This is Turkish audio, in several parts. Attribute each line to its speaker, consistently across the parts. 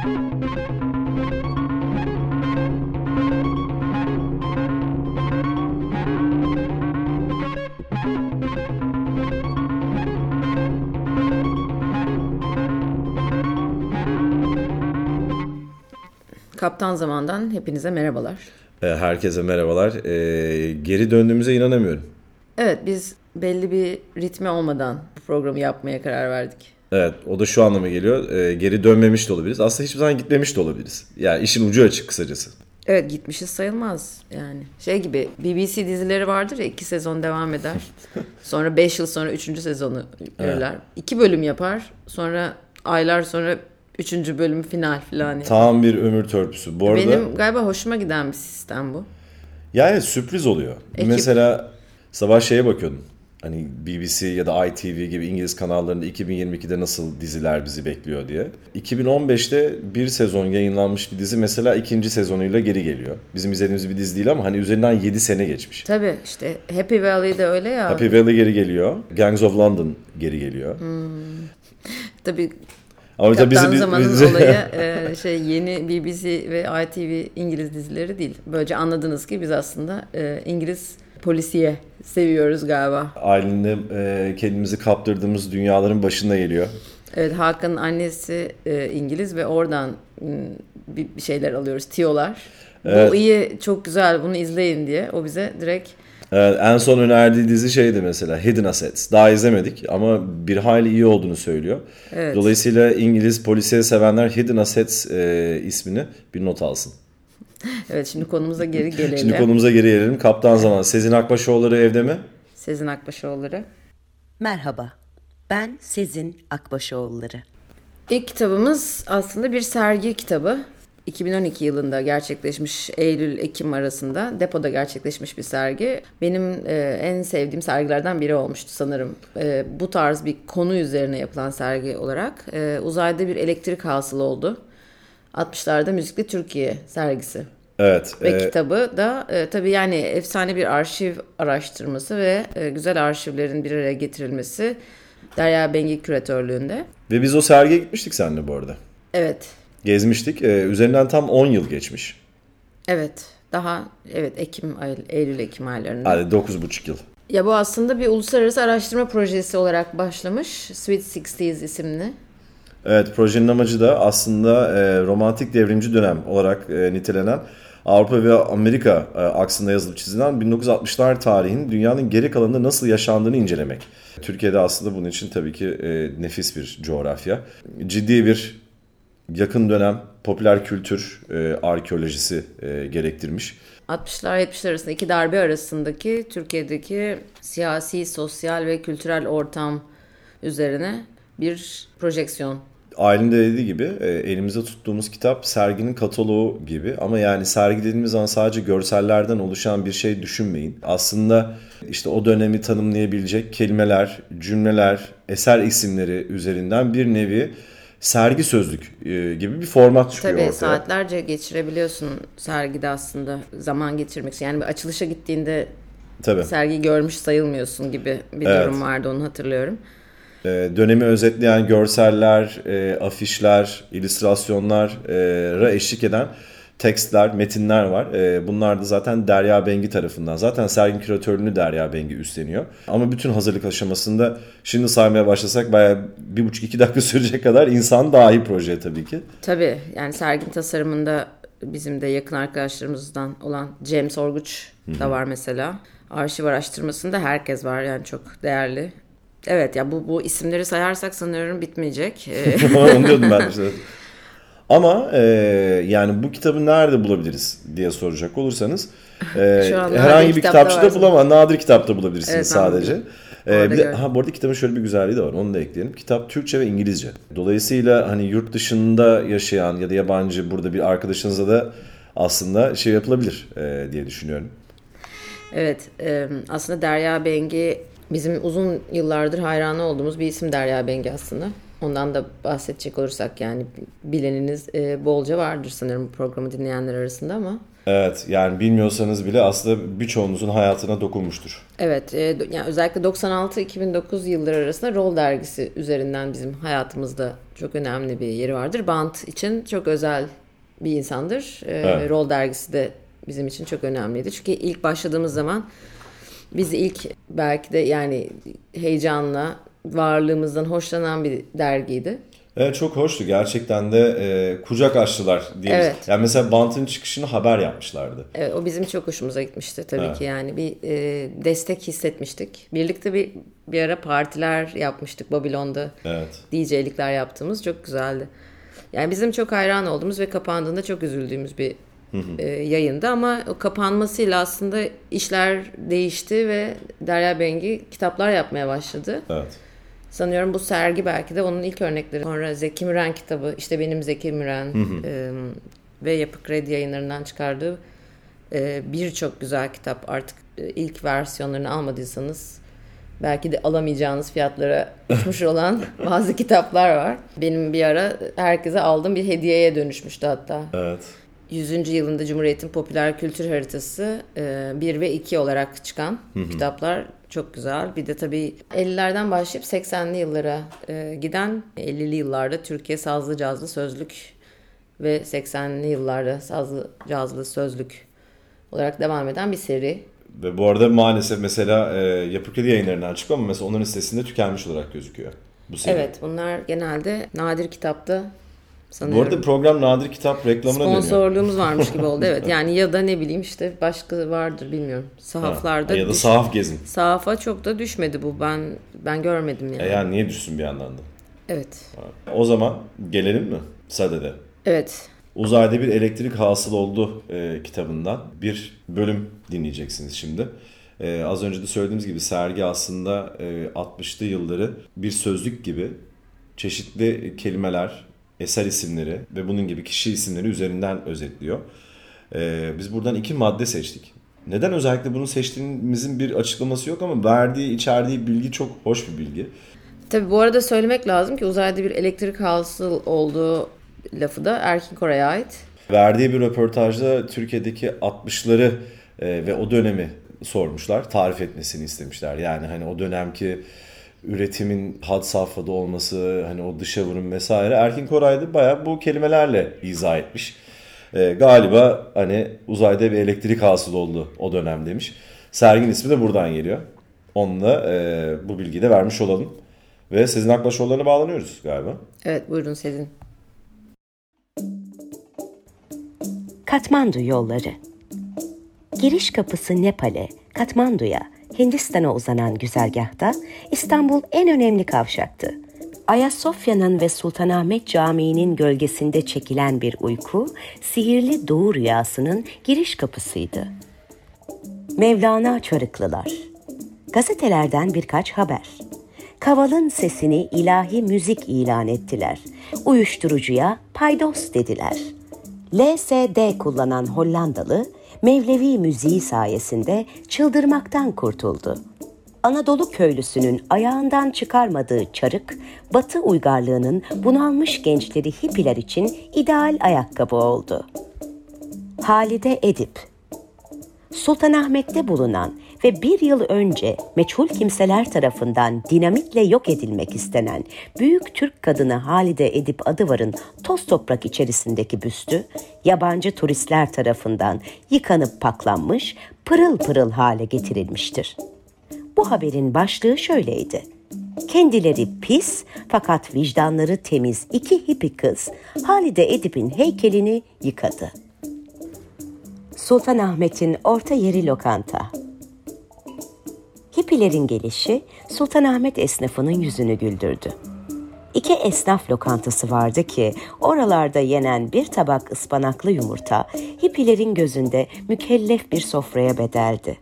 Speaker 1: Kaptan Zaman'dan hepinize merhabalar.
Speaker 2: E, herkese merhabalar. Ee, geri döndüğümüze inanamıyorum.
Speaker 1: Evet biz belli bir ritmi olmadan bu programı yapmaya karar verdik.
Speaker 2: Evet o da şu anlama geliyor. Ee, geri dönmemiş de olabiliriz. Aslında hiçbir zaman gitmemiş de olabiliriz. Yani işin ucu açık kısacası.
Speaker 1: Evet gitmişiz sayılmaz yani. Şey gibi BBC dizileri vardır ya iki sezon devam eder. Sonra beş yıl sonra üçüncü sezonu verirler. Evet. İki bölüm yapar. Sonra aylar sonra Üçüncü bölüm final falan. Yani.
Speaker 2: Tam bir ömür törpüsü. Bu arada,
Speaker 1: Benim galiba hoşuma giden bir sistem bu.
Speaker 2: Yani sürpriz oluyor. Ekip... Mesela sabah şeye bakıyordum. Hani BBC ya da ITV gibi İngiliz kanallarında 2022'de nasıl diziler bizi bekliyor diye. 2015'te bir sezon yayınlanmış bir dizi mesela ikinci sezonuyla geri geliyor. Bizim izlediğimiz bir dizi değil ama hani üzerinden 7 sene geçmiş.
Speaker 1: Tabii işte Happy Valley'de öyle ya.
Speaker 2: Happy Valley geri geliyor. Gangs of London geri geliyor.
Speaker 1: Hmm. Tabii
Speaker 2: ama
Speaker 1: Kaptan bizi, Zaman'ın bizi... olayı e, şey yeni BBC ve ITV İngiliz dizileri değil. Böylece anladınız ki biz aslında e, İngiliz polisiye seviyoruz galiba.
Speaker 2: Ailinde e, kendimizi kaptırdığımız dünyaların başında geliyor.
Speaker 1: Evet Hakan'ın annesi e, İngiliz ve oradan m, bir şeyler alıyoruz, tiyolar. Evet. Bu iyi, çok güzel bunu izleyin diye o bize direkt
Speaker 2: Evet, en son önerdiği dizi şeydi mesela Hidden Assets. Daha izlemedik ama bir hayli iyi olduğunu söylüyor. Evet. Dolayısıyla İngiliz polisiye sevenler Hidden Assets e, ismini bir not alsın.
Speaker 1: Evet şimdi konumuza geri gelelim.
Speaker 2: şimdi konumuza geri gelelim. Kaptan zaman Sezin Akbaşoğulları evde mi?
Speaker 1: Sezin Akbaşoğulları.
Speaker 3: Merhaba. Ben Sezin Akbaşoğulları.
Speaker 1: İlk kitabımız aslında bir sergi kitabı. 2012 yılında gerçekleşmiş Eylül-Ekim arasında depoda gerçekleşmiş bir sergi. Benim e, en sevdiğim sergilerden biri olmuştu sanırım. E, bu tarz bir konu üzerine yapılan sergi olarak. E, uzayda bir elektrik hasılı oldu. 60'larda Müzikli Türkiye sergisi.
Speaker 2: Evet.
Speaker 1: Ve e... kitabı da e, tabii yani efsane bir arşiv araştırması ve e, güzel arşivlerin bir araya getirilmesi Derya Bengi küratörlüğünde.
Speaker 2: Ve biz o sergiye gitmiştik seninle bu arada.
Speaker 1: Evet
Speaker 2: gezmiştik. Ee, üzerinden tam 10 yıl geçmiş.
Speaker 1: Evet. Daha evet Ekim ay, Eylül Ekim aylarında.
Speaker 2: Hadi 9,5 yıl.
Speaker 1: Ya bu aslında bir uluslararası araştırma projesi olarak başlamış. Sweet Sixties isimli.
Speaker 2: Evet projenin amacı da aslında e, romantik devrimci dönem olarak e, nitelenen Avrupa ve Amerika e, aksında yazılıp çizilen 1960'lar tarihinin dünyanın geri kalanında nasıl yaşandığını incelemek. Türkiye'de aslında bunun için tabii ki e, nefis bir coğrafya. Ciddi bir yakın dönem popüler kültür e, arkeolojisi gerektirmiş.
Speaker 1: 60'lar 70'ler arasında iki darbe arasındaki Türkiye'deki siyasi, sosyal ve kültürel ortam üzerine bir projeksiyon.
Speaker 2: Aylin de dediği gibi e, elimizde tuttuğumuz kitap serginin kataloğu gibi ama yani sergi dediğimiz zaman sadece görsellerden oluşan bir şey düşünmeyin. Aslında işte o dönemi tanımlayabilecek kelimeler, cümleler, eser isimleri üzerinden bir nevi sergi sözlük e, gibi bir format çıkıyor
Speaker 1: Tabii,
Speaker 2: ortaya.
Speaker 1: Tabii saatlerce geçirebiliyorsun sergide aslında zaman geçirmek için. Yani bir açılışa gittiğinde Tabii. sergiyi görmüş sayılmıyorsun gibi bir evet. durum vardı onu hatırlıyorum.
Speaker 2: E, dönemi özetleyen görseller, e, afişler, illüstrasyonlara eşlik eden tekstler, metinler var. E, bunlar da zaten Derya Bengi tarafından. Zaten sergin küratörlüğünü Derya Bengi üstleniyor. Ama bütün hazırlık aşamasında şimdi saymaya başlasak bayağı bir buçuk iki dakika sürecek kadar insan dahi proje tabii ki.
Speaker 1: Tabii yani sergin tasarımında bizim de yakın arkadaşlarımızdan olan Cem Sorguç da var mesela. Arşiv araştırmasında herkes var yani çok değerli. Evet ya bu bu isimleri sayarsak sanıyorum bitmeyecek.
Speaker 2: Onu diyordum ben işte. Ama e, yani bu kitabı nerede bulabiliriz diye soracak olursanız e, herhangi bir kitapçıda bulamaz. Nadir kitapta bulabilirsiniz evet, sadece. Ee, bir de, ha, bu arada kitabın şöyle bir güzelliği de var onu da ekleyelim. Kitap Türkçe ve İngilizce. Dolayısıyla hani yurt dışında yaşayan ya da yabancı burada bir arkadaşınıza da aslında şey yapılabilir e, diye düşünüyorum.
Speaker 1: Evet e, aslında Derya Bengi bizim uzun yıllardır hayranı olduğumuz bir isim Derya Bengi aslında. Ondan da bahsedecek olursak yani bileniniz e, bolca vardır sanırım programı dinleyenler arasında ama.
Speaker 2: Evet yani bilmiyorsanız bile aslında birçoğunuzun hayatına dokunmuştur.
Speaker 1: Evet e, yani özellikle 96-2009 yılları arasında Roll dergisi üzerinden bizim hayatımızda çok önemli bir yeri vardır. Bant için çok özel bir insandır. E, evet. Roll dergisi de bizim için çok önemliydi. Çünkü ilk başladığımız zaman biz ilk belki de yani heyecanla varlığımızdan hoşlanan bir dergiydi.
Speaker 2: Evet çok hoştu. Gerçekten de e, kucak açtılar diye. Evet. Yani mesela Bant'ın çıkışını haber yapmışlardı.
Speaker 1: Evet o bizim çok hoşumuza gitmişti tabii evet. ki. Yani bir e, destek hissetmiştik. Birlikte bir bir ara partiler yapmıştık Babilon'da. Evet. DJ'likler yaptığımız çok güzeldi. Yani bizim çok hayran olduğumuz ve kapandığında çok üzüldüğümüz bir e, yayındı ama kapanmasıyla aslında işler değişti ve Derya Bengi kitaplar yapmaya başladı. Evet. Sanıyorum bu sergi belki de onun ilk örnekleri. Sonra Zeki Müren kitabı, işte benim Zeki Müren E, ve Yapı Kredi yayınlarından çıkardığı e, birçok güzel kitap. Artık e, ilk versiyonlarını almadıysanız belki de alamayacağınız fiyatlara uçmuş olan bazı kitaplar var. Benim bir ara herkese aldığım bir hediyeye dönüşmüştü hatta. Evet. 100. yılında Cumhuriyet'in popüler kültür haritası 1 e, ve 2 olarak çıkan kitaplar çok güzel. Bir de tabii 50'lerden başlayıp 80'li yıllara e, giden 50'li yıllarda Türkiye Sazlı Cazlı Sözlük ve 80'li yıllarda Sazlı Cazlı Sözlük olarak devam eden bir seri.
Speaker 2: Ve bu arada maalesef mesela e, Yapı Kredi yayınlarından çıkıyor ama mesela onların sitesinde tükenmiş olarak gözüküyor.
Speaker 1: Bu seri. Evet bunlar genelde nadir kitapta
Speaker 2: sanıyorum. Bu arada program nadir kitap reklamına
Speaker 1: dönüyor. Sponsorluğumuz varmış gibi oldu evet. Yani ya da ne bileyim işte başka vardır bilmiyorum. Sahaflarda.
Speaker 2: Ha, ya da düş... sahaf gezin.
Speaker 1: Sahafa çok da düşmedi bu. Ben ben görmedim yani.
Speaker 2: E yani niye düşsün bir yandan da?
Speaker 1: Evet.
Speaker 2: O zaman gelelim mi Sade'de?
Speaker 1: Evet.
Speaker 2: Uzayda bir elektrik hasıl oldu e, kitabından bir bölüm dinleyeceksiniz şimdi. E, az önce de söylediğimiz gibi sergi aslında e, 60'lı yılları bir sözlük gibi çeşitli kelimeler, eser isimleri ve bunun gibi kişi isimleri üzerinden özetliyor. Ee, biz buradan iki madde seçtik. Neden özellikle bunu seçtiğimizin bir açıklaması yok ama verdiği, içerdiği bilgi çok hoş bir bilgi.
Speaker 1: Tabi bu arada söylemek lazım ki uzayda bir elektrik hasıl olduğu lafı da Erkin Koray'a ait.
Speaker 2: Verdiği bir röportajda Türkiye'deki 60'ları e, ve o dönemi sormuşlar. Tarif etmesini istemişler. Yani hani o dönemki üretimin had safhada olması, hani o dışa vurum vesaire Erkin Koray da bayağı bu kelimelerle izah etmiş. E, galiba hani uzayda bir elektrik hasıl oldu o dönem demiş. Sergin ismi de buradan geliyor. Onunla e, bu bilgiyi de vermiş olalım. Ve Sezin Akbaşoğulları'na bağlanıyoruz galiba.
Speaker 1: Evet buyurun Sezin.
Speaker 3: Katmandu yolları Giriş kapısı Nepal'e, Katmandu'ya, Hindistan'a uzanan güzergahta İstanbul en önemli kavşaktı. Ayasofya'nın ve Sultanahmet Camii'nin gölgesinde çekilen bir uyku, sihirli doğu rüyasının giriş kapısıydı. Mevlana Çarıklılar Gazetelerden birkaç haber. Kavalın sesini ilahi müzik ilan ettiler. Uyuşturucuya paydos dediler. LSD kullanan Hollandalı Mevlevi müziği sayesinde çıldırmaktan kurtuldu. Anadolu köylüsünün ayağından çıkarmadığı çarık, Batı uygarlığının bunalmış gençleri hippiler için ideal ayakkabı oldu. Halide Edip Sultanahmet'te bulunan ve bir yıl önce meçhul kimseler tarafından dinamitle yok edilmek istenen büyük Türk kadını Halide Edip Adıvar'ın toz toprak içerisindeki büstü, yabancı turistler tarafından yıkanıp paklanmış, pırıl pırıl hale getirilmiştir. Bu haberin başlığı şöyleydi. Kendileri pis fakat vicdanları temiz iki hippi kız Halide Edip'in heykelini yıkadı. Sultanahmet'in orta yeri lokanta. Hippilerin gelişi Sultanahmet esnafının yüzünü güldürdü. İki esnaf lokantası vardı ki oralarda yenen bir tabak ıspanaklı yumurta hippilerin gözünde mükellef bir sofraya bedeldi.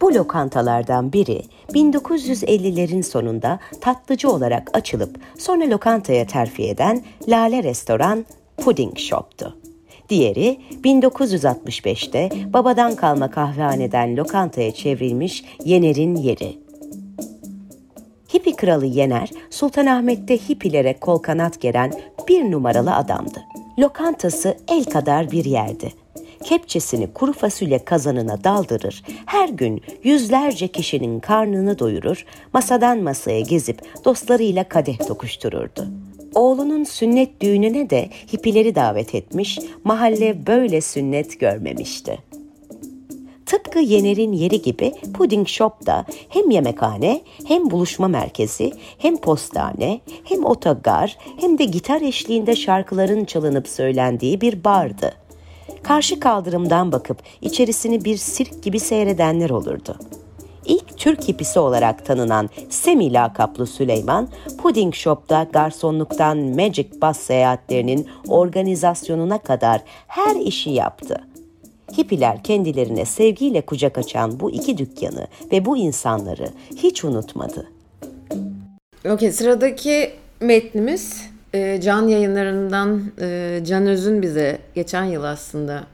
Speaker 3: Bu lokantalardan biri 1950'lerin sonunda tatlıcı olarak açılıp sonra lokantaya terfi eden Lale Restoran Pudding Shop'tu. Diğeri 1965'te babadan kalma kahvehaneden lokantaya çevrilmiş Yener'in yeri. Hippi kralı Yener, Sultanahmet'te hippilere kol kanat geren bir numaralı adamdı. Lokantası el kadar bir yerdi. kepçesini kuru fasulye kazanına daldırır, her gün yüzlerce kişinin karnını doyurur, masadan masaya gezip dostlarıyla kadeh tokuştururdu. Oğlunun sünnet düğününe de hippileri davet etmiş, mahalle böyle sünnet görmemişti. Tıpkı Yener'in yeri gibi Pudding Shop da hem yemekhane hem buluşma merkezi hem postane hem otogar hem de gitar eşliğinde şarkıların çalınıp söylendiği bir bardı. Karşı kaldırımdan bakıp içerisini bir sirk gibi seyredenler olurdu. İlk Türk hipisi olarak tanınan Semi lakaplı Süleyman, Pudding Shop'ta garsonluktan Magic Bus seyahatlerinin organizasyonuna kadar her işi yaptı. Hippiler kendilerine sevgiyle kucak açan bu iki dükkanı ve bu insanları hiç unutmadı.
Speaker 1: Okey sıradaki metnimiz e, Can yayınlarından e, Can Öz'ün bize geçen yıl aslında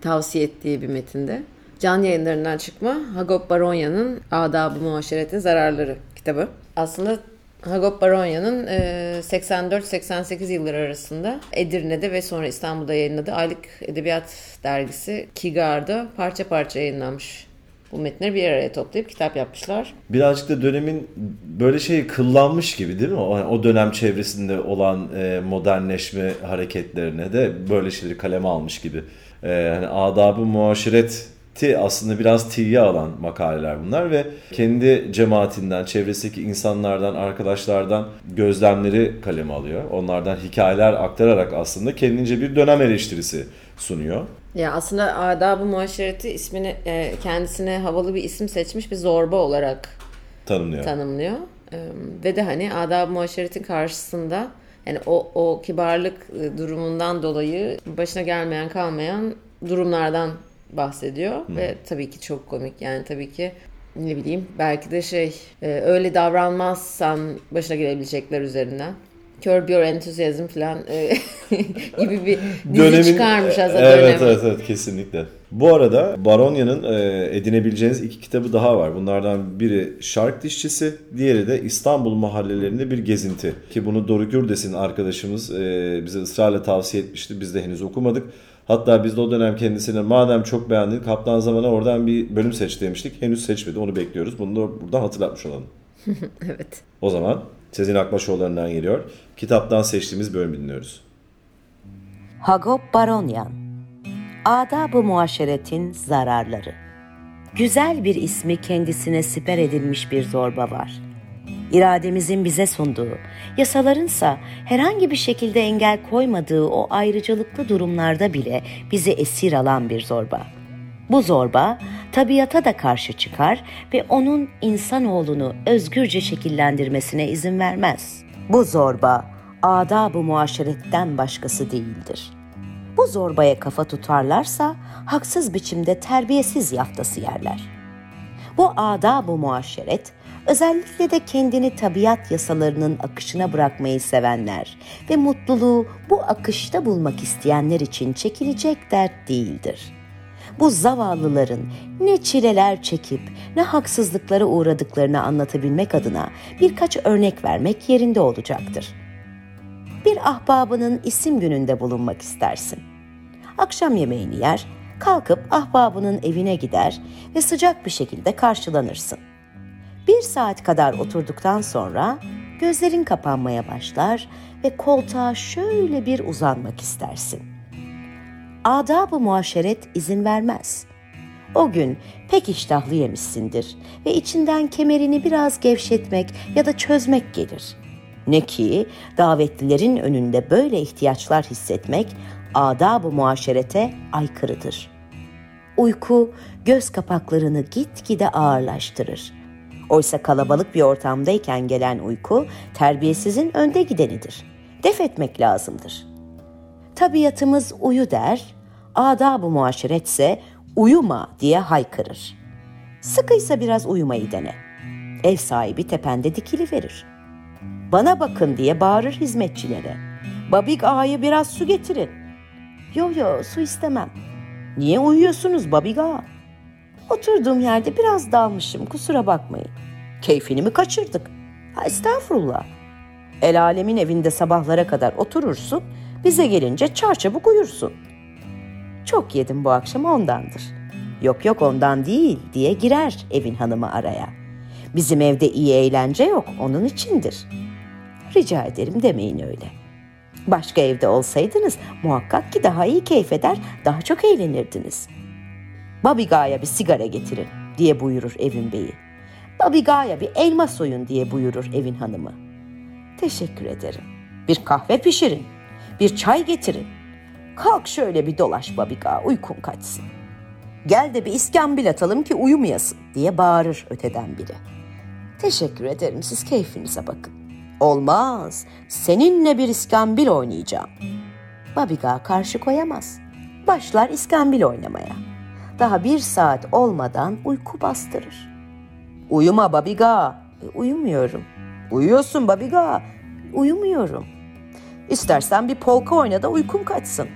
Speaker 1: tavsiye ettiği bir metinde. Can yayınlarından çıkma Hagop Baronya'nın Adab-ı Muaşeretin Zararları kitabı. Aslında Hagop Baronya'nın 84-88 e, yılları arasında Edirne'de ve sonra İstanbul'da yayınladığı aylık edebiyat dergisi Kigar'da parça parça yayınlanmış. Bu metinleri bir araya toplayıp kitap yapmışlar.
Speaker 2: Birazcık da dönemin böyle şey kıllanmış gibi değil mi? O, dönem çevresinde olan e, modernleşme hareketlerine de böyle şeyleri kaleme almış gibi. E, hani adabı muaşeret ti aslında biraz tiye alan makaleler bunlar ve kendi cemaatinden, çevresindeki insanlardan, arkadaşlardan gözlemleri kaleme alıyor. Onlardan hikayeler aktararak aslında kendince bir dönem eleştirisi sunuyor.
Speaker 1: Ya aslında adab-ı muaşereti ismini e, kendisine havalı bir isim seçmiş bir zorba olarak
Speaker 2: tanımlıyor.
Speaker 1: Tanımlıyor. Ve de hani adab-ı muaşeretin karşısında yani o, o kibarlık e, durumundan dolayı başına gelmeyen kalmayan durumlardan bahsediyor Hı. ve tabii ki çok komik yani tabii ki ne bileyim belki de şey e, öyle davranmazsan başına gelebilecekler üzerinden. Curb Your Enthusiasm falan e, gibi bir dizi Dönemin, çıkarmış az
Speaker 2: evet. Evet evet kesinlikle. Bu arada Baronya'nın e, edinebileceğiniz iki kitabı daha var. Bunlardan biri Şark Dişçisi, diğeri de İstanbul mahallelerinde bir gezinti. Ki bunu Doru Gürdes'in arkadaşımız e, bize ısrarla tavsiye etmişti. Biz de henüz okumadık. Hatta biz de o dönem kendisine madem çok beğendin Kaptan Zaman'a oradan bir bölüm seç demiştik. Henüz seçmedi onu bekliyoruz. Bunu da buradan hatırlatmış olalım.
Speaker 1: evet.
Speaker 2: O zaman Sezin Akbaşoğulları'ndan geliyor. Kitaptan seçtiğimiz bölümü dinliyoruz.
Speaker 3: Hagop Baronyan Adab-ı Muaşeretin Zararları Güzel bir ismi kendisine siper edilmiş bir zorba var irademizin bize sunduğu, yasalarınsa herhangi bir şekilde engel koymadığı o ayrıcalıklı durumlarda bile bizi esir alan bir zorba. Bu zorba tabiata da karşı çıkar ve onun insanoğlunu özgürce şekillendirmesine izin vermez. Bu zorba adab-ı muaşeretten başkası değildir. Bu zorbaya kafa tutarlarsa haksız biçimde terbiyesiz yaftası yerler. Bu adab-ı muaşeret Özellikle de kendini tabiat yasalarının akışına bırakmayı sevenler ve mutluluğu bu akışta bulmak isteyenler için çekilecek dert değildir. Bu zavallıların ne çileler çekip ne haksızlıklara uğradıklarını anlatabilmek adına birkaç örnek vermek yerinde olacaktır. Bir ahbabının isim gününde bulunmak istersin. Akşam yemeğini yer, kalkıp ahbabının evine gider ve sıcak bir şekilde karşılanırsın.'' Bir saat kadar oturduktan sonra gözlerin kapanmaya başlar ve koltuğa şöyle bir uzanmak istersin. Adab-ı muaşeret izin vermez. O gün pek iştahlı yemişsindir ve içinden kemerini biraz gevşetmek ya da çözmek gelir. Ne ki davetlilerin önünde böyle ihtiyaçlar hissetmek adab-ı muaşerete aykırıdır. Uyku göz kapaklarını gitgide ağırlaştırır Oysa kalabalık bir ortamdayken gelen uyku terbiyesizin önde gidenidir. Def etmek lazımdır. Tabiatımız uyu der, adab-ı muaşeretse uyuma diye haykırır. Sıkıysa biraz uyumayı dene. Ev sahibi tepende dikili verir. Bana bakın diye bağırır hizmetçilere. Babik ağayı biraz su getirin. Yo yo su istemem. Niye uyuyorsunuz Babik ağa? Oturduğum yerde biraz dalmışım kusura bakmayın. Keyfini mi kaçırdık? Ha, estağfurullah. El alemin evinde sabahlara kadar oturursun, bize gelince çarçabuk uyursun. Çok yedim bu akşam ondandır. Yok yok ondan değil diye girer evin hanımı araya. Bizim evde iyi eğlence yok onun içindir. Rica ederim demeyin öyle. Başka evde olsaydınız muhakkak ki daha iyi keyif eder, daha çok eğlenirdiniz. Babiga'ya bir sigara getirin diye buyurur evin beyi. Babiga'ya bir elma soyun diye buyurur evin hanımı. Teşekkür ederim. Bir kahve pişirin, bir çay getirin. Kalk şöyle bir dolaş Babiga, uykun kaçsın. Gel de bir iskambil atalım ki uyumayasın diye bağırır öteden biri. Teşekkür ederim siz keyfinize bakın. Olmaz, seninle bir iskambil oynayacağım. Babiga karşı koyamaz. Başlar iskambil oynamaya. Daha bir saat olmadan uyku bastırır. Uyuma Babiga. E, uyumuyorum. Uyuyorsun Babiga. Uyumuyorum. İstersen bir polka oyna da uykun kaçsın.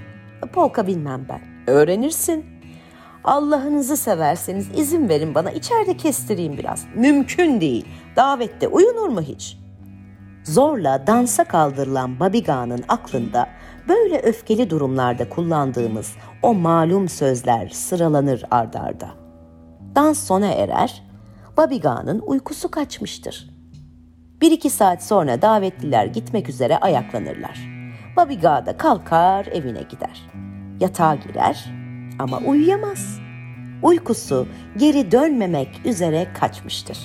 Speaker 3: E, polka bilmem ben. Öğrenirsin. Allah'ınızı severseniz izin verin bana içeride kestireyim biraz. Mümkün değil. Davette uyunur mu hiç? Zorla dansa kaldırılan Babiga'nın aklında böyle öfkeli durumlarda kullandığımız o malum sözler sıralanır ardarda. Dans sona erer, Babiga'nın uykusu kaçmıştır. Bir iki saat sonra davetliler gitmek üzere ayaklanırlar. Babiga da kalkar evine gider. Yatağa girer ama uyuyamaz. Uykusu geri dönmemek üzere kaçmıştır.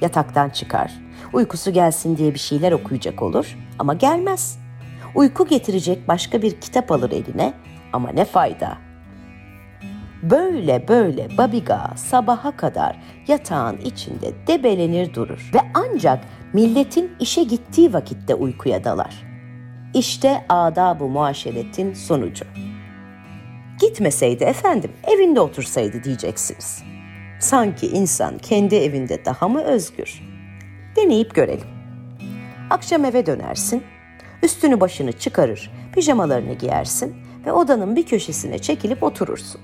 Speaker 3: Yataktan çıkar. Uykusu gelsin diye bir şeyler okuyacak olur ama gelmez. Uyku getirecek başka bir kitap alır eline ama ne fayda? Böyle böyle Babiga sabaha kadar yatağın içinde debelenir durur ve ancak milletin işe gittiği vakitte uykuya dalar. İşte adab-ı muaşeretin sonucu. Gitmeseydi efendim, evinde otursaydı diyeceksiniz. Sanki insan kendi evinde daha mı özgür? Deneyip görelim. Akşam eve dönersin, üstünü başını çıkarır, pijamalarını giyersin ve odanın bir köşesine çekilip oturursun.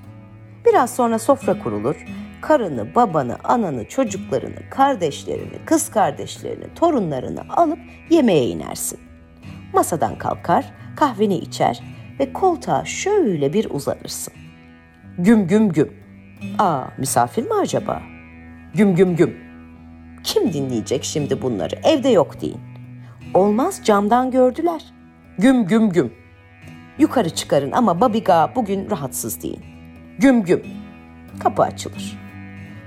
Speaker 3: Biraz sonra sofra kurulur, karını, babanı, ananı, çocuklarını, kardeşlerini, kız kardeşlerini, torunlarını alıp yemeğe inersin. Masadan kalkar, kahveni içer ve koltuğa şöyle bir uzanırsın. Güm güm güm. Aa misafir mi acaba? Güm güm güm. Kim dinleyecek şimdi bunları? Evde yok deyin. Olmaz camdan gördüler. Güm güm güm. Yukarı çıkarın ama Babiga bugün rahatsız deyin. Güm güm. Kapı açılır.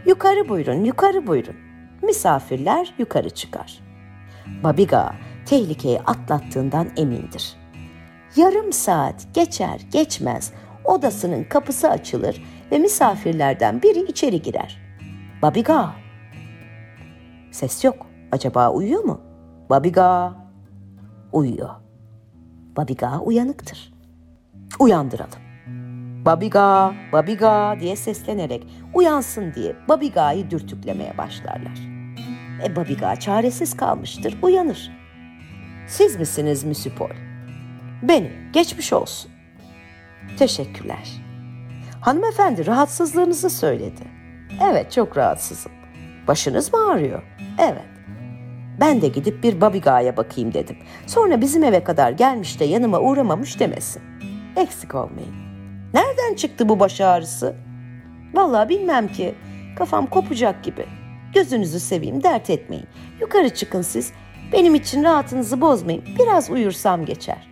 Speaker 3: Yukarı buyurun, yukarı buyurun. Misafirler yukarı çıkar. Babiga tehlikeyi atlattığından emindir. Yarım saat geçer geçmez odasının kapısı açılır ve misafirlerden biri içeri girer. Babiga. Ses yok. Acaba uyuyor mu? Babiga. Uyuyor. Babiga uyanıktır. Uyandıralım. Babiga, Babiga diye seslenerek uyansın diye Babiga'yı dürtüklemeye başlarlar. E Babiga çaresiz kalmıştır, uyanır. Siz misiniz Müsipol? Benim, geçmiş olsun. Teşekkürler. Hanımefendi rahatsızlığınızı söyledi. Evet, çok rahatsızım. Başınız mı ağrıyor? Evet. Ben de gidip bir Babiga'ya bakayım dedim. Sonra bizim eve kadar gelmiş de yanıma uğramamış demesin. Eksik olmayın. Nereden çıktı bu baş ağrısı? Vallahi bilmem ki. Kafam kopacak gibi. Gözünüzü seveyim dert etmeyin. Yukarı çıkın siz. Benim için rahatınızı bozmayın. Biraz uyursam geçer.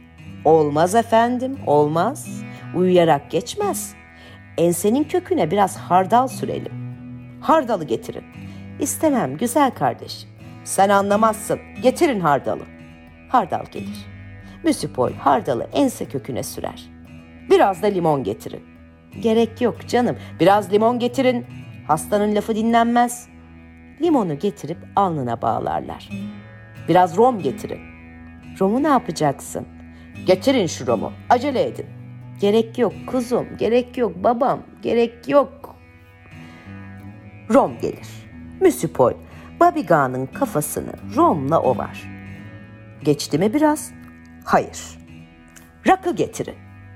Speaker 3: Olmaz efendim, olmaz. Uyuyarak geçmez. Ensenin köküne biraz hardal sürelim. Hardalı getirin. İstemem güzel kardeşim. Sen anlamazsın. Getirin hardalı. Hardal gelir. Müsipol hardalı ense köküne sürer. Biraz da limon getirin. Gerek yok canım. Biraz limon getirin. Hastanın lafı dinlenmez. Limonu getirip alnına bağlarlar. Biraz rom getirin. Romu ne yapacaksın? Getirin şu romu. Acele edin. Gerek yok kuzum, gerek yok babam, gerek yok. Rom gelir. Müsipol, Babiga'nın kafasını Rom'la ovar. Geçti mi biraz? Hayır. Rakı getirin.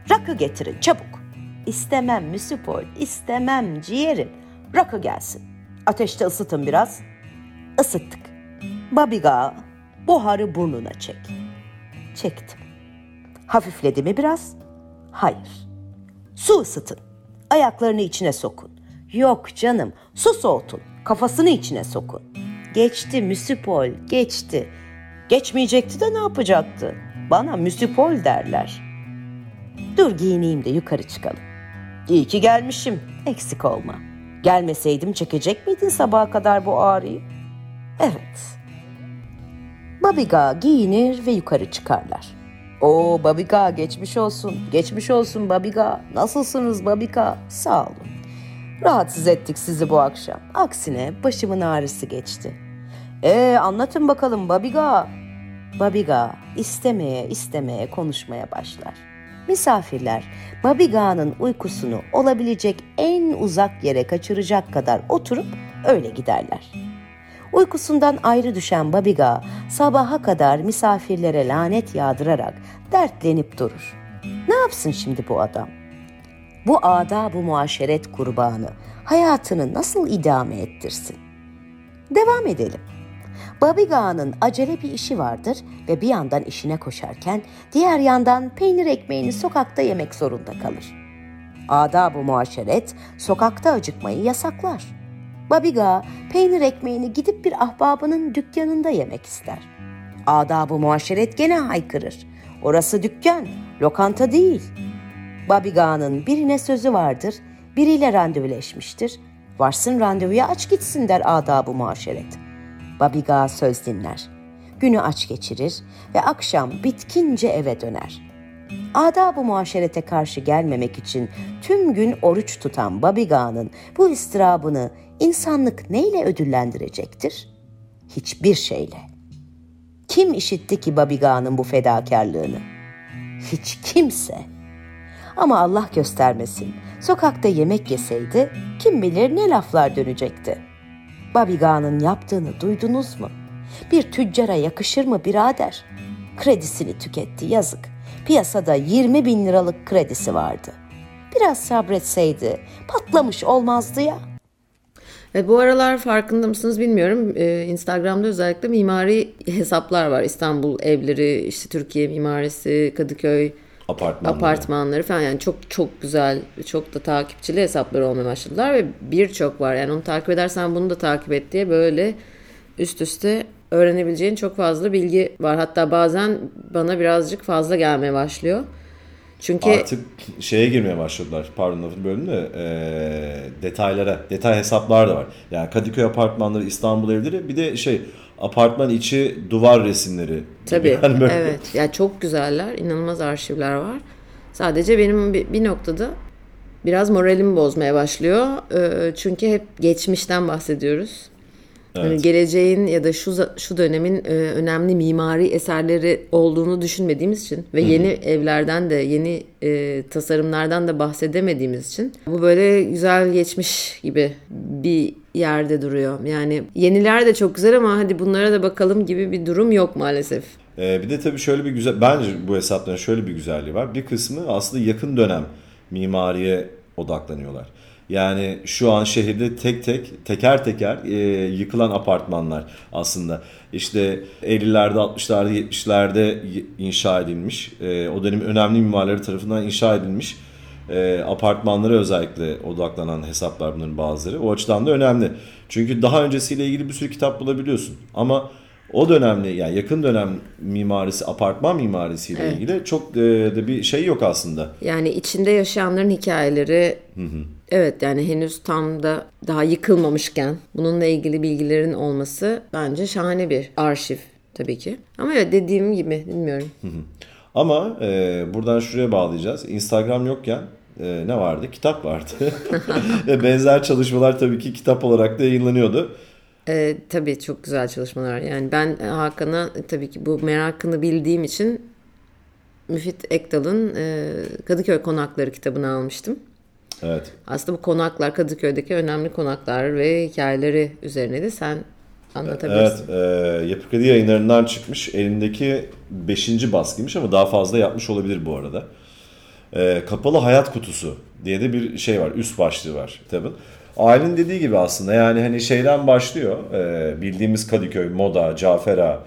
Speaker 3: Rakı getirin çabuk. İstemem Müsipol, istemem ciğerim. Rakı gelsin. Ateşte ısıtın biraz. Isıttık. Babiga buharı burnuna çek. Çektim. Hafifledi mi biraz? Hayır. Su ısıtın. Ayaklarını içine sokun. Yok canım su soğutun. Kafasını içine sokun. Geçti müsipol geçti. Geçmeyecekti de ne yapacaktı? Bana müsipol derler. Dur giyineyim de yukarı çıkalım. İyi ki gelmişim. Eksik olma. Gelmeseydim çekecek miydin sabaha kadar bu ağrıyı? Evet. Babiga giyinir ve yukarı çıkarlar. O Babiga geçmiş olsun. Geçmiş olsun Babiga. Nasılsınız Babiga? Sağ olun. Rahatsız ettik sizi bu akşam. Aksine başımın ağrısı geçti. Ee anlatın bakalım Babiga. Babiga istemeye istemeye konuşmaya başlar. Misafirler Babiga'nın uykusunu olabilecek en uzak yere kaçıracak kadar oturup öyle giderler. Uykusundan ayrı düşen Babiga sabaha kadar misafirlere lanet yağdırarak dertlenip durur. Ne yapsın şimdi bu adam? Bu ada bu muaşeret kurbanı hayatını nasıl idame ettirsin? Devam edelim. Babiga'nın acele bir işi vardır ve bir yandan işine koşarken diğer yandan peynir ekmeğini sokakta yemek zorunda kalır. Ada-bu muaşeret sokakta acıkmayı yasaklar. Babiga peynir ekmeğini gidip bir ahbabının dükkanında yemek ister. Ada-bu muaşeret gene haykırır. Orası dükkan, lokanta değil. Babiga'nın birine sözü vardır, biriyle randevuleşmiştir. Varsın randevuya aç gitsin der ada-bu muaşeret. Babiga söz dinler. Günü aç geçirir ve akşam bitkince eve döner. Adab-ı muaşerete karşı gelmemek için tüm gün oruç tutan Babiga'nın bu istirabını insanlık neyle ödüllendirecektir? Hiçbir şeyle. Kim işitti ki Babiga'nın bu fedakarlığını? Hiç kimse. Ama Allah göstermesin. Sokakta yemek yeseydi kim bilir ne laflar dönecekti.'' Babiga'nın yaptığını duydunuz mu? Bir tüccara yakışır mı birader? Kredisini tüketti yazık. Piyasada 20 bin liralık kredisi vardı. Biraz sabretseydi patlamış olmazdı ya.
Speaker 1: Evet, bu aralar farkında mısınız bilmiyorum. Ee, Instagram'da özellikle mimari hesaplar var. İstanbul evleri, işte Türkiye mimarisi, Kadıköy Apartmanları. apartmanları falan yani çok çok güzel çok da takipçili hesapları olmaya başladılar ve birçok var yani onu takip edersen bunu da takip et diye böyle üst üste öğrenebileceğin çok fazla bilgi var. Hatta bazen bana birazcık fazla gelmeye başlıyor.
Speaker 2: Çünkü artık şeye girmeye başladılar. Pardon lafını böldüm de e, detaylara, detay hesaplar da var. Yani Kadıköy apartmanları, İstanbul evleri bir de şey apartman içi duvar resimleri.
Speaker 1: Tabii. Yani böyle. Evet. Ya yani çok güzeller. inanılmaz arşivler var. Sadece benim bir, noktada biraz moralimi bozmaya başlıyor. Çünkü hep geçmişten bahsediyoruz. Evet. Yani geleceğin ya da şu şu dönemin e, önemli mimari eserleri olduğunu düşünmediğimiz için ve yeni Hı-hı. evlerden de yeni e, tasarımlardan da bahsedemediğimiz için bu böyle güzel geçmiş gibi bir yerde duruyor. Yani yeniler de çok güzel ama hadi bunlara da bakalım gibi bir durum yok maalesef.
Speaker 2: Ee, bir de tabii şöyle bir güzel, bence bu hesapların şöyle bir güzelliği var. Bir kısmı aslında yakın dönem mimariye odaklanıyorlar. Yani şu an şehirde tek tek teker teker e, yıkılan apartmanlar aslında. İşte 50'lerde 60'larda 70'lerde inşa edilmiş. E, o dönemin önemli mimarları tarafından inşa edilmiş e, apartmanlara özellikle odaklanan hesaplar bunların bazıları. O açıdan da önemli. Çünkü daha öncesiyle ilgili bir sürü kitap bulabiliyorsun. Ama o dönemli yani yakın dönem mimarisi, apartman mimarisiyle evet. ilgili çok e, de bir şey yok aslında.
Speaker 1: Yani içinde yaşayanların hikayeleri hı hı. evet yani henüz tam da daha yıkılmamışken bununla ilgili bilgilerin olması bence şahane bir arşiv tabii ki. Ama evet dediğim gibi bilmiyorum. Hı hı.
Speaker 2: Ama e, buradan şuraya bağlayacağız. Instagram yokken e, ne vardı? Kitap vardı. Ve benzer çalışmalar tabii ki kitap olarak da yayınlanıyordu.
Speaker 1: E, tabii çok güzel çalışmalar. Yani ben Hakan'a tabii ki bu merakını bildiğim için Müfit Ekdal'ın e, Kadıköy Konakları kitabını almıştım.
Speaker 2: Evet.
Speaker 1: Aslında bu konaklar Kadıköy'deki önemli konaklar ve hikayeleri üzerineydi. Sen anlatabilirsin.
Speaker 2: Evet. E, Yapı Kredi yayınlarından çıkmış. Elindeki 5. baskıymış ama daha fazla yapmış olabilir bu arada. E, Kapalı Hayat Kutusu diye de bir şey var. Üst başlığı var kitabın. Aylin dediği gibi aslında yani hani şeyden başlıyor. E, bildiğimiz Kadıköy, Moda, Cafera,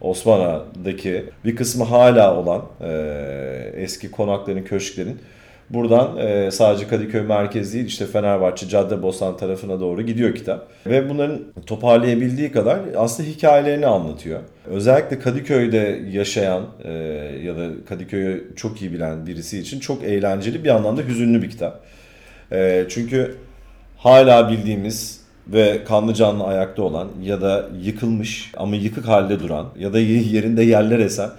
Speaker 2: Osmana'daki bir kısmı hala olan e, eski konakların, köşklerin Buradan e, sadece Kadıköy merkez değil işte Fenerbahçe, Caddebostan tarafına doğru gidiyor kitap. Ve bunların toparlayabildiği kadar aslında hikayelerini anlatıyor. Özellikle Kadıköy'de yaşayan e, ya da Kadıköy'ü çok iyi bilen birisi için çok eğlenceli bir anlamda hüzünlü bir kitap. E, çünkü hala bildiğimiz ve kanlı canlı ayakta olan ya da yıkılmış ama yıkık halde duran ya da yerinde yerler esen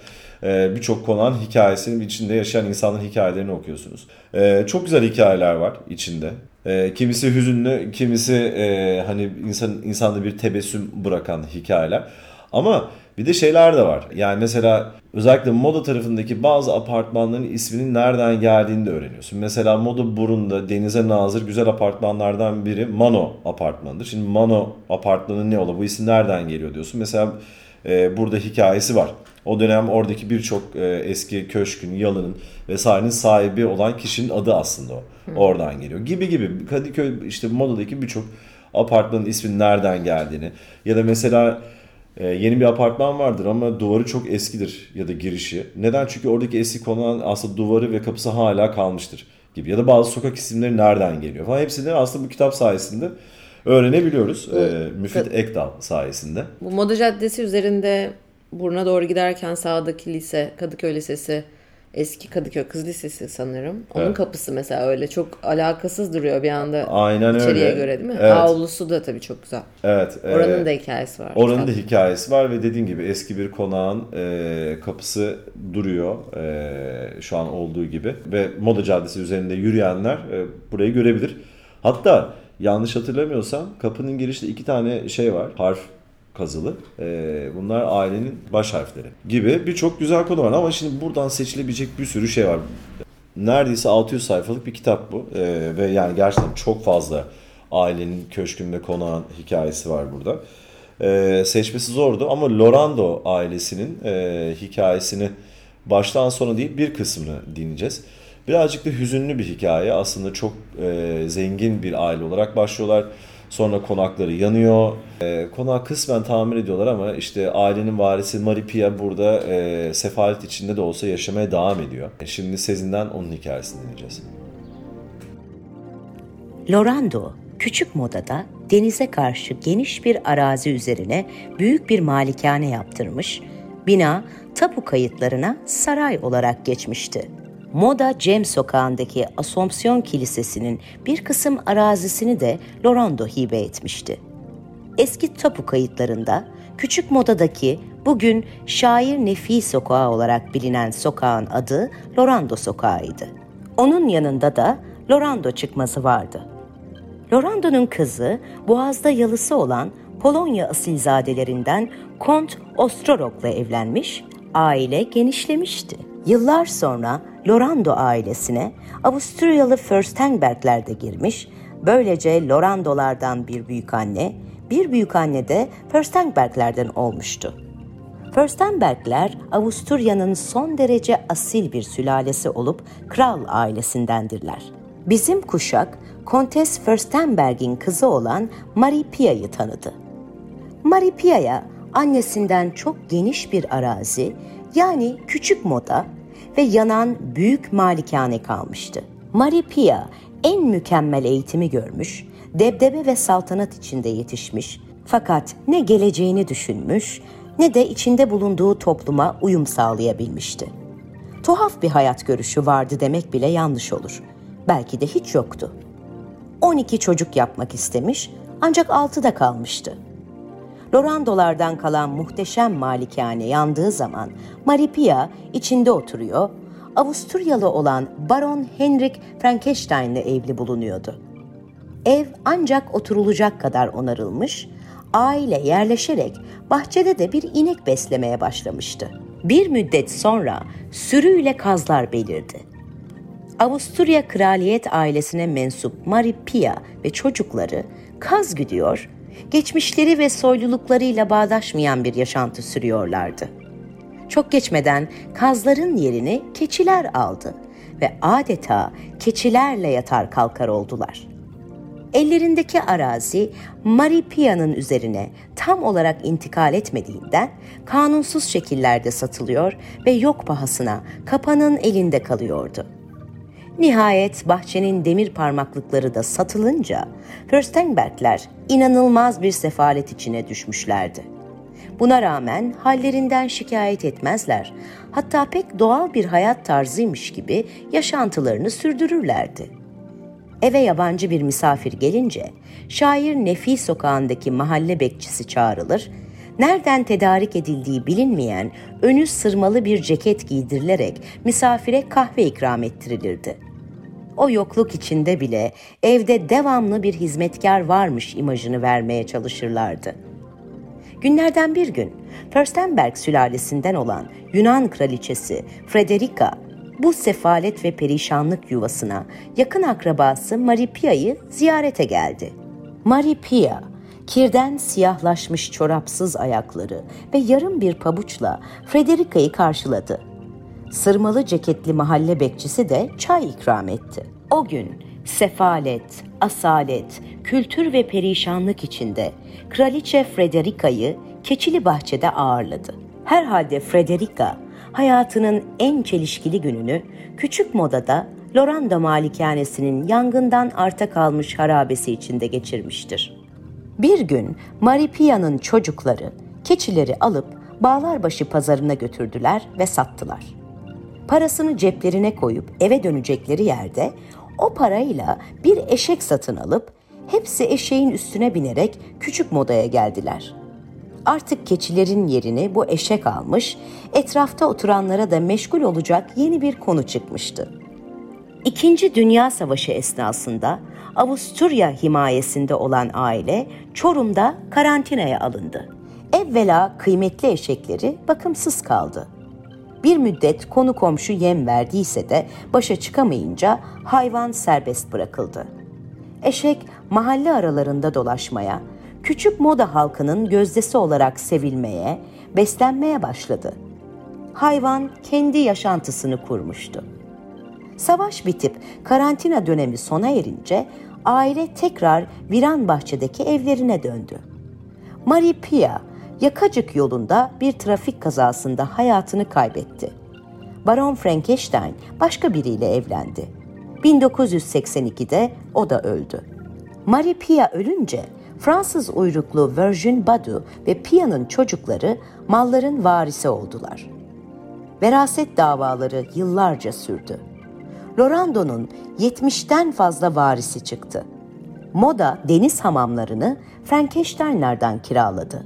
Speaker 2: birçok konağın hikayesinin içinde yaşayan insanların hikayelerini okuyorsunuz. E, çok güzel hikayeler var içinde. E, kimisi hüzünlü, kimisi hani insan insanda bir tebessüm bırakan hikayeler. Ama bir de şeyler de var. Yani mesela özellikle moda tarafındaki bazı apartmanların isminin nereden geldiğini de öğreniyorsun. Mesela Moda Burun'da denize nazır güzel apartmanlardan biri Mano apartmanıdır. Şimdi Mano apartmanı ne ola bu isim nereden geliyor diyorsun. Mesela e, burada hikayesi var. O dönem oradaki birçok e, eski köşkün, yalının vesairenin sahibi olan kişinin adı aslında o. Oradan geliyor. Gibi gibi Kadıköy işte modadaki birçok apartmanın isminin nereden geldiğini ya da mesela e, yeni bir apartman vardır ama duvarı çok eskidir ya da girişi. Neden? Çünkü oradaki eski konan aslında duvarı ve kapısı hala kalmıştır gibi. Ya da bazı sokak isimleri nereden geliyor falan. Hepsini aslında bu kitap sayesinde öğrenebiliyoruz. Bu, e, Müfit Ekdal sayesinde.
Speaker 1: Bu Moda Caddesi üzerinde Buruna doğru giderken sağdaki lise, Kadıköy Lisesi, eski Kadıköy Kız Lisesi sanırım. Onun evet. kapısı mesela öyle çok alakasız duruyor bir anda Aynen içeriye öyle. göre değil mi? Evet. Avlusu da tabii çok güzel.
Speaker 2: Evet.
Speaker 1: Oranın e, da hikayesi var.
Speaker 2: Oranın da hikayesi var ve dediğin gibi eski bir konağın e, kapısı duruyor e, şu an olduğu gibi. Ve Moda Caddesi üzerinde yürüyenler e, burayı görebilir. Hatta yanlış hatırlamıyorsam kapının girişte iki tane şey var. Harf kazılı. E, bunlar ailenin baş harfleri gibi birçok güzel konu var ama şimdi buradan seçilebilecek bir sürü şey var. Neredeyse 600 sayfalık bir kitap bu e, ve yani gerçekten çok fazla ailenin köşkün ve konağın hikayesi var burada. E, seçmesi zordu ama Lorando ailesinin e, hikayesini baştan sona değil bir kısmını dinleyeceğiz. Birazcık da hüzünlü bir hikaye. Aslında çok e, zengin bir aile olarak başlıyorlar. Sonra konakları yanıyor. E, konağı kısmen tamir ediyorlar ama işte ailenin varisi Maripia burada e, sefalet içinde de olsa yaşamaya devam ediyor. E, şimdi Sezin'den onun hikayesini dinleyeceğiz.
Speaker 3: Lorando, küçük modada denize karşı geniş bir arazi üzerine büyük bir malikane yaptırmış, bina tapu kayıtlarına saray olarak geçmişti. Moda Cem Sokağı'ndaki Asompsiyon Kilisesi'nin bir kısım arazisini de Lorando hibe etmişti. Eski tapu kayıtlarında Küçük Moda'daki bugün Şair Nefi Sokağı olarak bilinen sokağın adı Lorando Sokağı'ydı. Onun yanında da Lorando çıkması vardı. Lorando'nun kızı Boğaz'da yalısı olan Polonya asilzadelerinden Kont Ostrorok'la evlenmiş, aile genişlemişti. Yıllar sonra Lorando ailesine Avusturyalı Fürstenbergler de girmiş, böylece Lorandolardan bir büyük anne, bir büyük anne de Fürstenberglerden olmuştu. Fürstenbergler Avusturya'nın son derece asil bir sülalesi olup kral ailesindendirler. Bizim kuşak Kontes Fürstenberg'in kızı olan Marie Pia'yı tanıdı. Marie Pia'ya annesinden çok geniş bir arazi yani küçük moda ve yanan büyük malikane kalmıştı. Marie Pia en mükemmel eğitimi görmüş, debdebe ve saltanat içinde yetişmiş fakat ne geleceğini düşünmüş ne de içinde bulunduğu topluma uyum sağlayabilmişti. Tuhaf bir hayat görüşü vardı demek bile yanlış olur. Belki de hiç yoktu. 12 çocuk yapmak istemiş ancak 6'da kalmıştı. Lorandolardan kalan muhteşem malikane yandığı zaman Maripia içinde oturuyor, Avusturyalı olan Baron Henrik Frankenstein'le evli bulunuyordu. Ev ancak oturulacak kadar onarılmış, aile yerleşerek bahçede de bir inek beslemeye başlamıştı. Bir müddet sonra sürüyle kazlar belirdi. Avusturya kraliyet ailesine mensup Marie Pia ve çocukları kaz güdüyor, geçmişleri ve soyluluklarıyla bağdaşmayan bir yaşantı sürüyorlardı. Çok geçmeden kazların yerini keçiler aldı ve adeta keçilerle yatar kalkar oldular. Ellerindeki arazi Maripia'nın üzerine tam olarak intikal etmediğinden kanunsuz şekillerde satılıyor ve yok pahasına kapanın elinde kalıyordu. Nihayet bahçenin demir parmaklıkları da satılınca Fürstenbergler inanılmaz bir sefalet içine düşmüşlerdi. Buna rağmen hallerinden şikayet etmezler. Hatta pek doğal bir hayat tarzıymış gibi yaşantılarını sürdürürlerdi. Eve yabancı bir misafir gelince şair Nefi sokağındaki mahalle bekçisi çağrılır, nereden tedarik edildiği bilinmeyen önü sırmalı bir ceket giydirilerek misafire kahve ikram ettirilirdi. O yokluk içinde bile evde devamlı bir hizmetkar varmış imajını vermeye çalışırlardı.'' Günlerden bir gün Fürstenberg sülalesinden olan Yunan kraliçesi Frederica bu sefalet ve perişanlık yuvasına yakın akrabası Maripia'yı ziyarete geldi. Maripia, kirden siyahlaşmış çorapsız ayakları ve yarım bir pabuçla Frederica'yı karşıladı. Sırmalı ceketli mahalle bekçisi de çay ikram etti. O gün sefalet, asalet, kültür ve perişanlık içinde Kraliçe Frederica'yı Keçili Bahçe'de ağırladı. Herhalde Frederica hayatının en çelişkili gününü küçük modada Loranda malikanesinin yangından arta kalmış harabesi içinde geçirmiştir. Bir gün Maripia'nın çocukları keçileri alıp Bağlarbaşı pazarına götürdüler ve sattılar. Parasını ceplerine koyup eve dönecekleri yerde o parayla bir eşek satın alıp hepsi eşeğin üstüne binerek küçük modaya geldiler. Artık keçilerin yerini bu eşek almış, etrafta oturanlara da meşgul olacak yeni bir konu çıkmıştı. İkinci Dünya Savaşı esnasında Avusturya himayesinde olan aile Çorum'da karantinaya alındı. Evvela kıymetli eşekleri bakımsız kaldı. Bir müddet konu komşu yem verdiyse de başa çıkamayınca hayvan serbest bırakıldı. Eşek mahalle aralarında dolaşmaya, küçük moda halkının gözdesi olarak sevilmeye, beslenmeye başladı. Hayvan kendi yaşantısını kurmuştu. Savaş bitip karantina dönemi sona erince aile tekrar Viran Bahçe'deki evlerine döndü. Marie Pia Yakacık yolunda bir trafik kazasında hayatını kaybetti. Baron Frankenstein başka biriyle evlendi. 1982'de o da öldü. Marie Pia ölünce Fransız uyruklu Virgin Badu ve Pia'nın çocukları malların varisi oldular. Veraset davaları yıllarca sürdü. Lorando'nun 70'ten fazla varisi çıktı. Moda deniz hamamlarını Frankenstein'lardan kiraladı.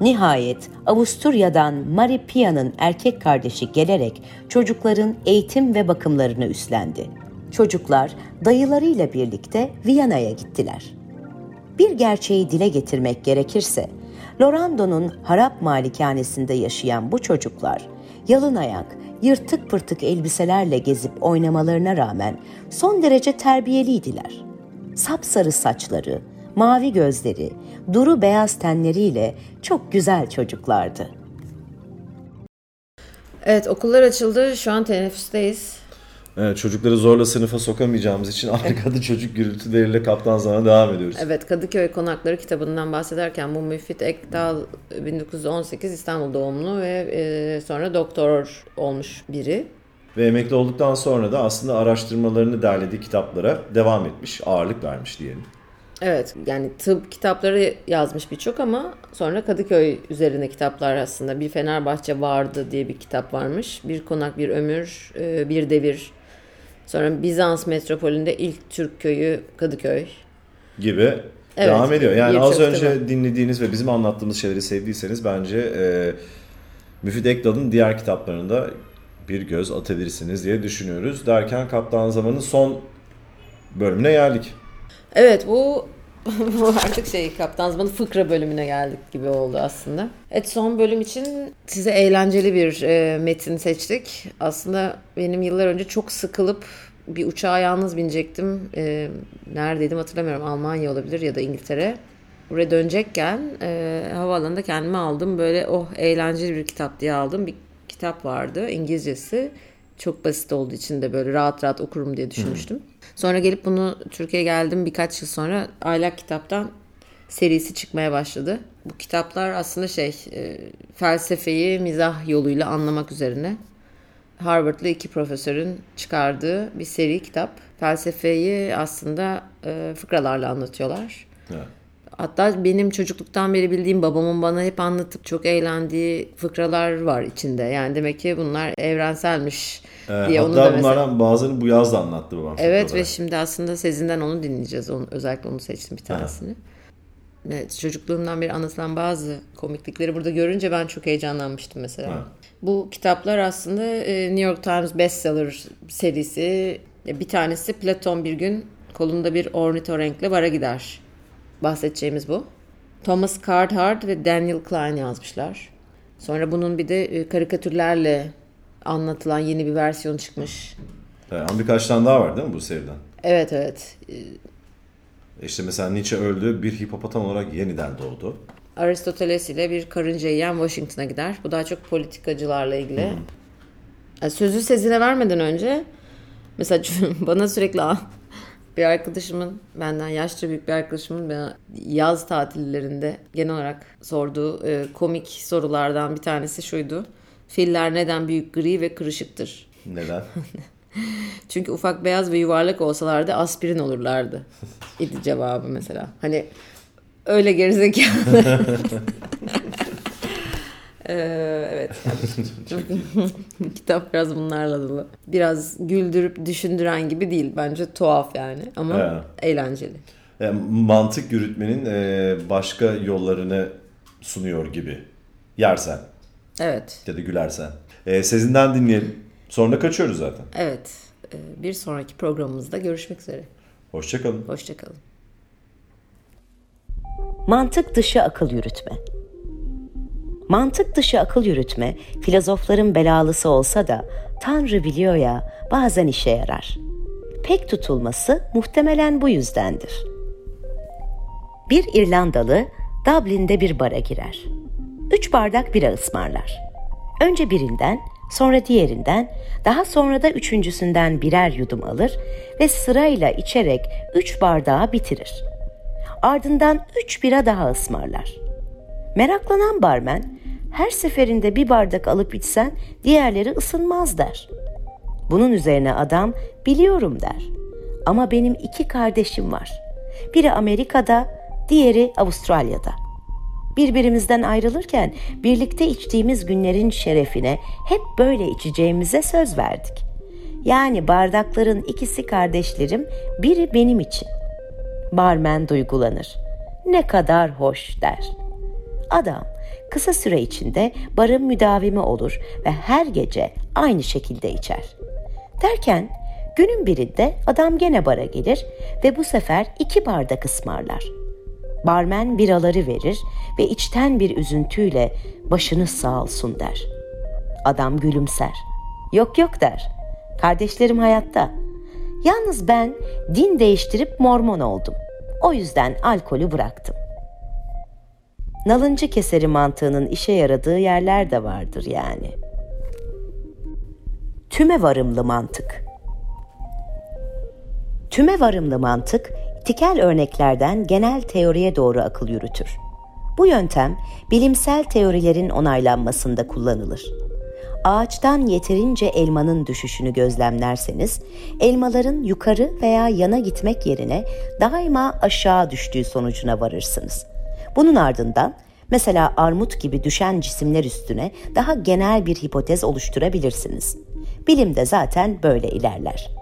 Speaker 3: Nihayet Avusturya'dan Marie Pia'nın erkek kardeşi gelerek çocukların eğitim ve bakımlarını üstlendi. Çocuklar dayılarıyla birlikte Viyana'ya gittiler. Bir gerçeği dile getirmek gerekirse, Lorando'nun harap malikanesinde yaşayan bu çocuklar, yalın ayak, yırtık pırtık elbiselerle gezip oynamalarına rağmen son derece terbiyeliydiler. Sapsarı saçları, mavi gözleri, duru beyaz tenleriyle çok güzel çocuklardı.
Speaker 1: Evet okullar açıldı. Şu an teneffüsteyiz.
Speaker 2: Evet, çocukları zorla sınıfa sokamayacağımız için arkada çocuk gürültüleriyle kaptan zamana devam ediyoruz.
Speaker 1: Evet Kadıköy Konakları kitabından bahsederken bu Müfit Ekdal 1918 İstanbul doğumlu ve e, sonra doktor olmuş biri.
Speaker 2: Ve emekli olduktan sonra da aslında araştırmalarını derlediği kitaplara devam etmiş, ağırlık vermiş diyelim.
Speaker 1: Evet yani tıp kitapları yazmış birçok ama sonra Kadıköy üzerine kitaplar aslında. Bir Fenerbahçe vardı diye bir kitap varmış. Bir konak, bir ömür, e, bir devir. Sonra Bizans metropolünde ilk Türk köyü Kadıköy.
Speaker 2: Gibi evet, devam ediyor. Yani az önce kitabı. dinlediğiniz ve bizim anlattığımız şeyleri sevdiyseniz bence e, Müfit Ekdal'ın diğer kitaplarında bir göz atabilirsiniz diye düşünüyoruz. Derken Kaptan Zaman'ın son bölümüne geldik.
Speaker 1: Evet bu bu artık şey Kaptan Zaman'ın fıkra bölümüne geldik gibi oldu aslında. Evet son bölüm için size eğlenceli bir e, metin seçtik. Aslında benim yıllar önce çok sıkılıp bir uçağa yalnız binecektim. E, neredeydim hatırlamıyorum. Almanya olabilir ya da İngiltere. Buraya dönecekken e, havaalanında kendime aldım. Böyle oh eğlenceli bir kitap diye aldım. Bir kitap vardı İngilizcesi. Çok basit olduğu için de böyle rahat rahat okurum diye düşünmüştüm. Hmm. Sonra gelip bunu Türkiye'ye geldim birkaç yıl sonra Aylak Kitap'tan serisi çıkmaya başladı. Bu kitaplar aslında şey e, felsefeyi mizah yoluyla anlamak üzerine. Harvard'lı iki profesörün çıkardığı bir seri kitap. Felsefeyi aslında e, fıkralarla anlatıyorlar. Evet. Hatta benim çocukluktan beri bildiğim babamın bana hep anlatıp çok eğlendiği fıkralar var içinde. Yani demek ki bunlar evrenselmiş
Speaker 2: ee, diye onu da mesela... bunlardan bazılarını bu yaz da anlattı babam.
Speaker 1: Evet ve şimdi aslında Sezin'den onu dinleyeceğiz. Onu, özellikle onu seçtim bir tanesini. Ha. Evet, çocukluğumdan beri anlatılan bazı komiklikleri burada görünce ben çok heyecanlanmıştım mesela. Ha. Bu kitaplar aslında e, New York Times bestseller serisi. Bir tanesi Platon bir gün kolunda bir ornitorenkle bara gider. Bahsedeceğimiz bu. Thomas Carhart ve Daniel Klein yazmışlar. Sonra bunun bir de e, karikatürlerle anlatılan yeni bir versiyon çıkmış.
Speaker 2: Ama birkaç tane daha var değil mi bu seriden?
Speaker 1: Evet evet.
Speaker 2: E, işte mesela Nietzsche öldü, bir hipopotam olarak yeniden doğdu.
Speaker 1: Aristoteles ile bir karınca yiyen Washington'a gider. Bu daha çok politikacılarla ilgili. Hmm. Sözü Sezin'e vermeden önce mesela bana sürekli bir arkadaşımın benden yaşça büyük bir arkadaşımın bana yaz tatillerinde genel olarak sorduğu e, komik sorulardan bir tanesi şuydu. Filler neden büyük gri ve kırışıktır?
Speaker 2: Neden?
Speaker 1: Çünkü ufak beyaz ve yuvarlak olsalardı aspirin olurlardı. İdi cevabı mesela. Hani öyle gerizekalı. Ee, evet. Kitap biraz bunlarla dolu. Biraz güldürüp düşündüren gibi değil. Bence tuhaf yani. Ama evet. eğlenceli.
Speaker 2: Yani mantık yürütmenin e, başka yollarını sunuyor gibi. Yersen.
Speaker 1: Evet.
Speaker 2: Ya da gülersen. E, Sezin'den dinleyelim. Sonra kaçıyoruz zaten.
Speaker 1: Evet. E, bir sonraki programımızda görüşmek üzere.
Speaker 2: Hoşçakalın.
Speaker 1: Hoşçakalın.
Speaker 3: Mantık dışı akıl yürütme. Mantık dışı akıl yürütme filozofların belalısı olsa da Tanrı biliyor ya bazen işe yarar. Pek tutulması muhtemelen bu yüzdendir. Bir İrlandalı Dublin'de bir bara girer. Üç bardak bira ısmarlar. Önce birinden, sonra diğerinden, daha sonra da üçüncüsünden birer yudum alır ve sırayla içerek üç bardağı bitirir. Ardından üç bira daha ısmarlar. Meraklanan barmen her seferinde bir bardak alıp içsen diğerleri ısınmaz der. Bunun üzerine adam biliyorum der. Ama benim iki kardeşim var. Biri Amerika'da, diğeri Avustralya'da. Birbirimizden ayrılırken birlikte içtiğimiz günlerin şerefine hep böyle içeceğimize söz verdik. Yani bardakların ikisi kardeşlerim, biri benim için. Barmen duygulanır. Ne kadar hoş der. Adam kısa süre içinde barın müdavimi olur ve her gece aynı şekilde içer. Derken günün birinde adam gene bara gelir ve bu sefer iki bardak ısmarlar. Barmen biraları verir ve içten bir üzüntüyle başınız sağ olsun der. Adam gülümser. Yok yok der. Kardeşlerim hayatta. Yalnız ben din değiştirip mormon oldum. O yüzden alkolü bıraktım nalıncı keseri mantığının işe yaradığı yerler de vardır yani. Tüme varımlı mantık Tüme varımlı mantık, tikel örneklerden genel teoriye doğru akıl yürütür. Bu yöntem bilimsel teorilerin onaylanmasında kullanılır. Ağaçtan yeterince elmanın düşüşünü gözlemlerseniz, elmaların yukarı veya yana gitmek yerine daima aşağı düştüğü sonucuna varırsınız. Bunun ardından mesela armut gibi düşen cisimler üstüne daha genel bir hipotez oluşturabilirsiniz. Bilim de zaten böyle ilerler.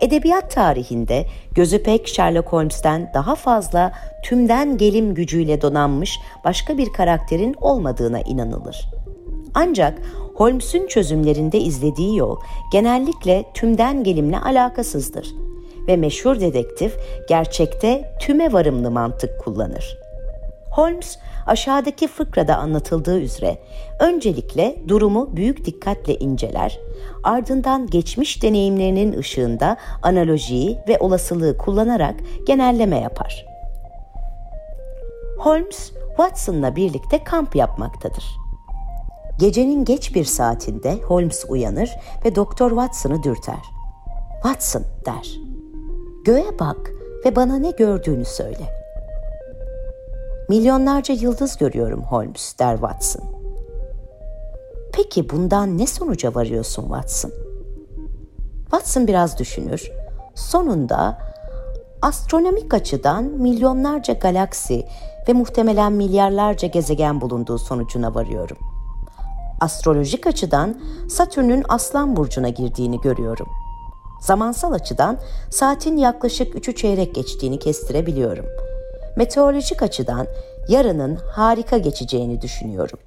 Speaker 3: Edebiyat tarihinde gözü pek Sherlock Holmes'ten daha fazla tümden gelim gücüyle donanmış başka bir karakterin olmadığına inanılır. Ancak Holmes'un çözümlerinde izlediği yol genellikle tümden gelimle alakasızdır ve meşhur dedektif gerçekte tüme varımlı mantık kullanır. Holmes aşağıdaki fıkrada anlatıldığı üzere öncelikle durumu büyük dikkatle inceler, ardından geçmiş deneyimlerinin ışığında analojiyi ve olasılığı kullanarak genelleme yapar. Holmes, Watson'la birlikte kamp yapmaktadır. Gecenin geç bir saatinde Holmes uyanır ve Doktor Watson'ı dürter. Watson der. Göğe bak ve bana ne gördüğünü söyle. Milyonlarca yıldız görüyorum Holmes, der Watson. Peki bundan ne sonuca varıyorsun Watson? Watson biraz düşünür. Sonunda astronomik açıdan milyonlarca galaksi ve muhtemelen milyarlarca gezegen bulunduğu sonucuna varıyorum. Astrolojik açıdan Satürn'ün Aslan burcuna girdiğini görüyorum. Zamansal açıdan saatin yaklaşık üçü çeyrek geçtiğini kestirebiliyorum. Meteorolojik açıdan yarının harika geçeceğini düşünüyorum.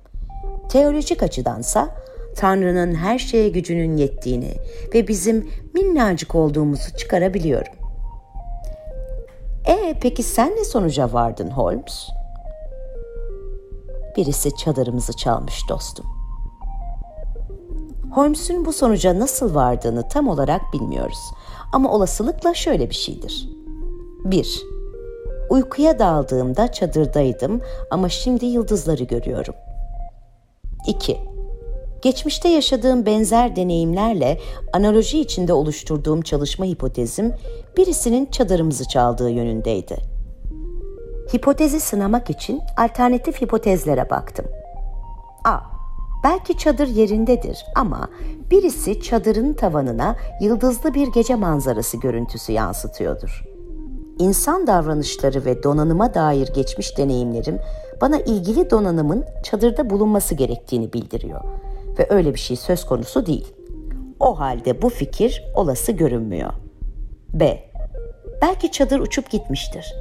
Speaker 3: Teolojik açıdansa Tanrı'nın her şeye gücünün yettiğini ve bizim minnacık olduğumuzu çıkarabiliyorum. E peki sen ne sonuca vardın Holmes? Birisi çadırımızı çalmış dostum. Holmes'un bu sonuca nasıl vardığını tam olarak bilmiyoruz. Ama olasılıkla şöyle bir şeydir. 1. Uykuya daldığımda çadırdaydım ama şimdi yıldızları görüyorum. 2. Geçmişte yaşadığım benzer deneyimlerle analoji içinde oluşturduğum çalışma hipotezim birisinin çadırımızı çaldığı yönündeydi. Hipotezi sınamak için alternatif hipotezlere baktım. A. Belki çadır yerindedir ama birisi çadırın tavanına yıldızlı bir gece manzarası görüntüsü yansıtıyordur. İnsan davranışları ve donanıma dair geçmiş deneyimlerim bana ilgili donanımın çadırda bulunması gerektiğini bildiriyor ve öyle bir şey söz konusu değil. O halde bu fikir olası görünmüyor. B. Belki çadır uçup gitmiştir.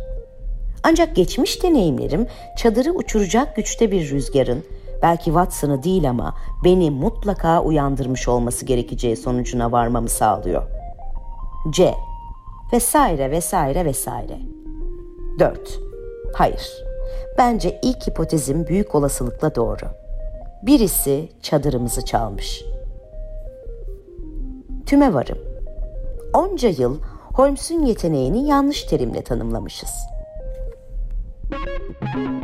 Speaker 3: Ancak geçmiş deneyimlerim çadırı uçuracak güçte bir rüzgarın, belki Watson'ı değil ama beni mutlaka uyandırmış olması gerekeceği sonucuna varmamı sağlıyor. C. Vesaire vesaire vesaire. 4. Hayır. Bence ilk hipotezim büyük olasılıkla doğru. Birisi çadırımızı çalmış. Tüme varım. Onca yıl Holmes'un yeteneğini yanlış terimle tanımlamışız.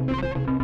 Speaker 3: Müzik